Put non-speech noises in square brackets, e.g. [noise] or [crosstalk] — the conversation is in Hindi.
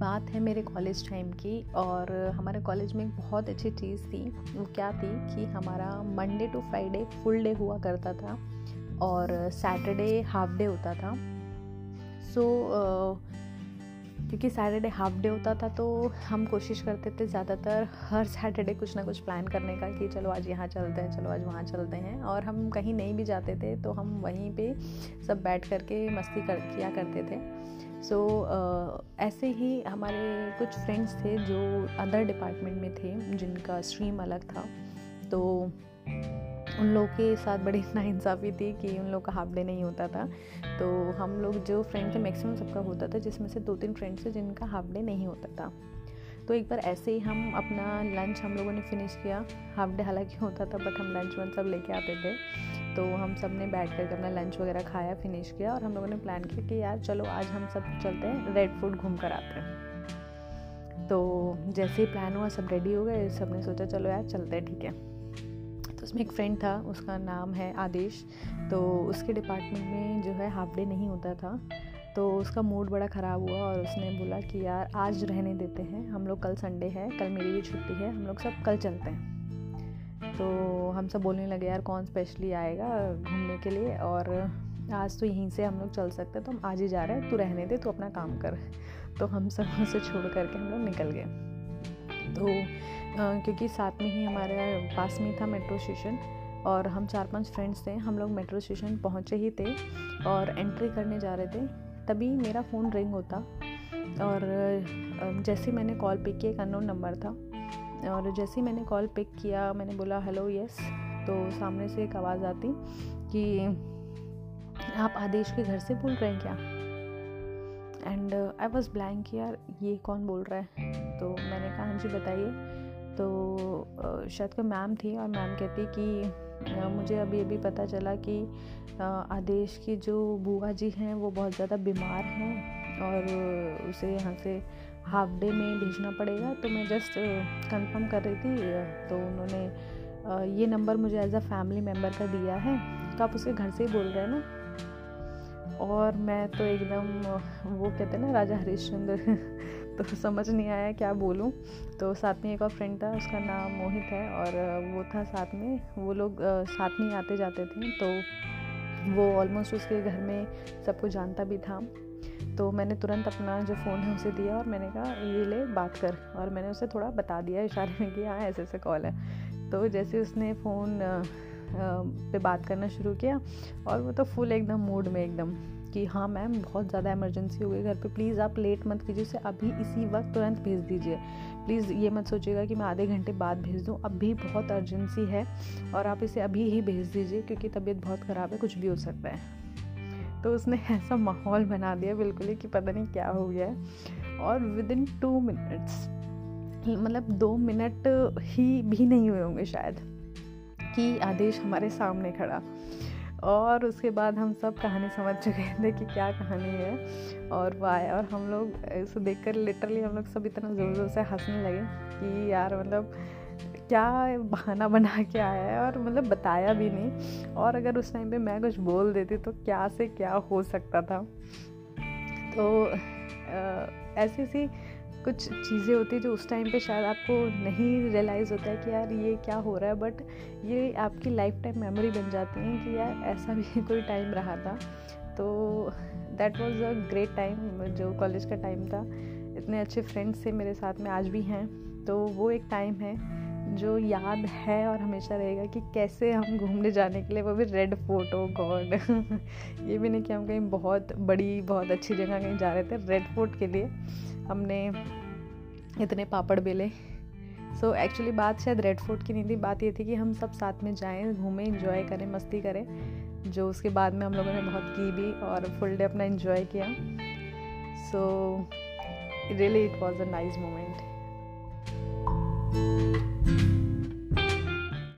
बात है मेरे कॉलेज टाइम की और हमारे कॉलेज में एक बहुत अच्छी चीज़ थी। वो क्या थी कि हमारा Monday to Friday full day हुआ करता था और सैटरडे हाफ़ डे होता था। सो so, क्योंकि सैटरडे हाफ़ डे होता था तो हम कोशिश करते थे ज़्यादातर हर सैटरडे कुछ ना कुछ प्लान करने का कि चलो आज यहाँ चलते हैं चलो आज वहाँ चलते हैं। और हम कहीं नहीं भी जाते थे तो हम वहीं पे सब बैठ करके मस्ती कर किया करते थे। सो so, uh, ऐसे ही हमारे कुछ फ्रेंड्स थे जो अदर डिपार्टमेंट में थे जिनका स्ट्रीम अलग था। तो उन लोग के साथ बड़ी [laughs] नाइंसाफ़ी थी कि उन लोग का हाफ़ डे नहीं होता था। तो हम लोग जो फ्रेंड थे मैक्सिमम सबका होता था जिसमें से दो तीन फ्रेंड्स थे जिनका हाफ़ डे नहीं होता था। तो एक बार ऐसे ही हम अपना लंच हम लोगों ने फिनिश किया। हाफ़ डे हालाँकि होता था बट हम लंच वन सब लेके आते थे। तो हम सबने बैठ करके अपना लंच वगैरह खाया फिनिश किया और हम लोगों ने प्लान किया कि यार चलो आज हम सब चलते हैं रेड फ़ूड घूम कर आते हैं। तो जैसे ही प्लान हुआ, सब रेडी हो गए, सबने सोचा चलो यार चलते हैं, ठीक है। तो उसमें एक फ्रेंड था, उसका नाम है आदेश। तो उसके डिपार्टमेंट में जो है हाफ़ डे नहीं होता था। तो उसका मूड बड़ा ख़राब हुआ और उसने बोला कि यार आज रहने देते हैं, हम लोग कल संडे है, कल मेरी भी छुट्टी है, हम लोग सब कल चलते हैं। तो हम सब बोलने लगे यार कौन स्पेशली आएगा घूमने के लिए? और आज तो यहीं से हम लोग चल सकते हैं। तो हम आज ही जा रहे हैं। तू रहने दे तू अपना काम कर। तो हम सब उसे छोड़ करके हम लोग निकल गए। तो आ, क्योंकि साथ में ही हमारे पास में था मेट्रो स्टेशन और हम चार पाँच फ्रेंड्स थे। हम लोग मेट्रो स्टेशन पहुँचे ही थे और एंट्री करने जा रहे थे। तभी मेरा फ़ोन रिंग होता और जैसे मैंने कॉल पिक किया एक अननोन नंबर था। और जैसे ही मैंने कॉल पिक किया, मैंने बोला हेलो यस तो सामने से एक आवाज़ आती कि, आप आदेश के घर से बोल रहे हैं क्या? एंड आई वॉज़ ब्लैंक यार, ये कौन बोल रहा है? तो मैंने कहा हाँ जी, बताइए। तो शायद कोई मैम थी और मैम कहती कि मुझे अभी अभी पता चला कि आदेश की जो बुआ जी हैं, वो बहुत ज़्यादा बीमार हैं और उसे यहाँ से हाफ़ डे में भेजना पड़ेगा तो मैं जस्ट कंफर्म कर रही थी तो उन्होंने ये नंबर मुझे एज अ फैमिली मेंबर का दिया है तो आप उसके घर से ही बोल रहे हैं ना? और मैं तो एकदम, वो कहते हैं ना, राजा हरीशचंद्र [laughs] तो समझ नहीं आया क्या बोलूँ। तो साथ में एक और फ्रेंड था, उसका नाम मोहित है, और वो था साथ में, वो लोग साथ में आते जाते थे तो वो ऑलमोस्ट उसके घर में सबको जानता भी था। तो मैंने तुरंत अपना जो फ़ोन है उसे दिया और मैंने कहा, ये ले बात कर। और मैंने उसे थोड़ा बता दिया इशारे में कि हाँ ऐसे ऐसे कॉल है। तो जैसे उसने फ़ोन पे बात करना शुरू किया और वो तो फुल एकदम मूड में एकदम कि हाँ मैम, बहुत ज़्यादा इमरजेंसी हो गई घर पे। प्लीज़ आप लेट मत कीजिए, उसे अभी इसी वक्त तुरंत भेज दीजिए। प्लीज़ ये मत सोचिएगा कि मैं आधे घंटे बाद भेज दूँ। अभी बहुत अर्जेंसी है और आप इसे अभी ही भेज दीजिए क्योंकि तबीयत बहुत ख़राब है, कुछ भी हो सकता है। तो उसने [laughs] ऐसा माहौल बना दिया बिल्कुल ही कि पता नहीं क्या हो गया है। और विद इन टू मिनट्स मतलब दो मिनट ही भी नहीं हुए होंगे शायद, कि आदेश हमारे सामने खड़ा। और उसके बाद हम सब कहानी समझ चुके थे कि क्या कहानी है। और वो आया और हम लोग इसे देख कर लिटरली हम लोग सब इतना ज़ोर ज़ोर से हंसने लगे कि यार मतलब क्या बहाना बना के आया है और मतलब बताया भी नहीं। और अगर उस टाइम पे मैं कुछ बोल देती तो क्या से क्या हो सकता था। तो ऐसी सी कुछ चीज़ें होती है जो उस टाइम पे शायद आपको नहीं रियलाइज़ होता है कि यार ये क्या हो रहा है बट ये आपकी लाइफ टाइम मेमोरी बन जाती है कि यार ऐसा भी [laughs] कोई टाइम रहा था। तो that was a great time जो कॉलेज का टाइम था। इतने अच्छे फ्रेंड्स थे मेरे साथ में, आज भी हैं। तो वो एक टाइम है। जो याद है और हमेशा रहेगा कि कैसे हम घूमने जाने के लिए वो भी रेड फोर्ट हो गॉड ये भी नहीं कि हम कहीं बहुत बड़ी बहुत अच्छी जगह कहीं जा रहे थे रेड फोर्ट के लिए हमने इतने पापड़ बेले। सो so, एक्चुअली बात शायद रेड फोर्ट की नहीं थी बात ये थी कि हम सब साथ में जाएँ घूमें इंजॉय करें मस्ती करें जो उसके बाद में हम लोगों ने बहुत की भी और फुल डे अपना इन्जॉय किया। So really it was a nice moment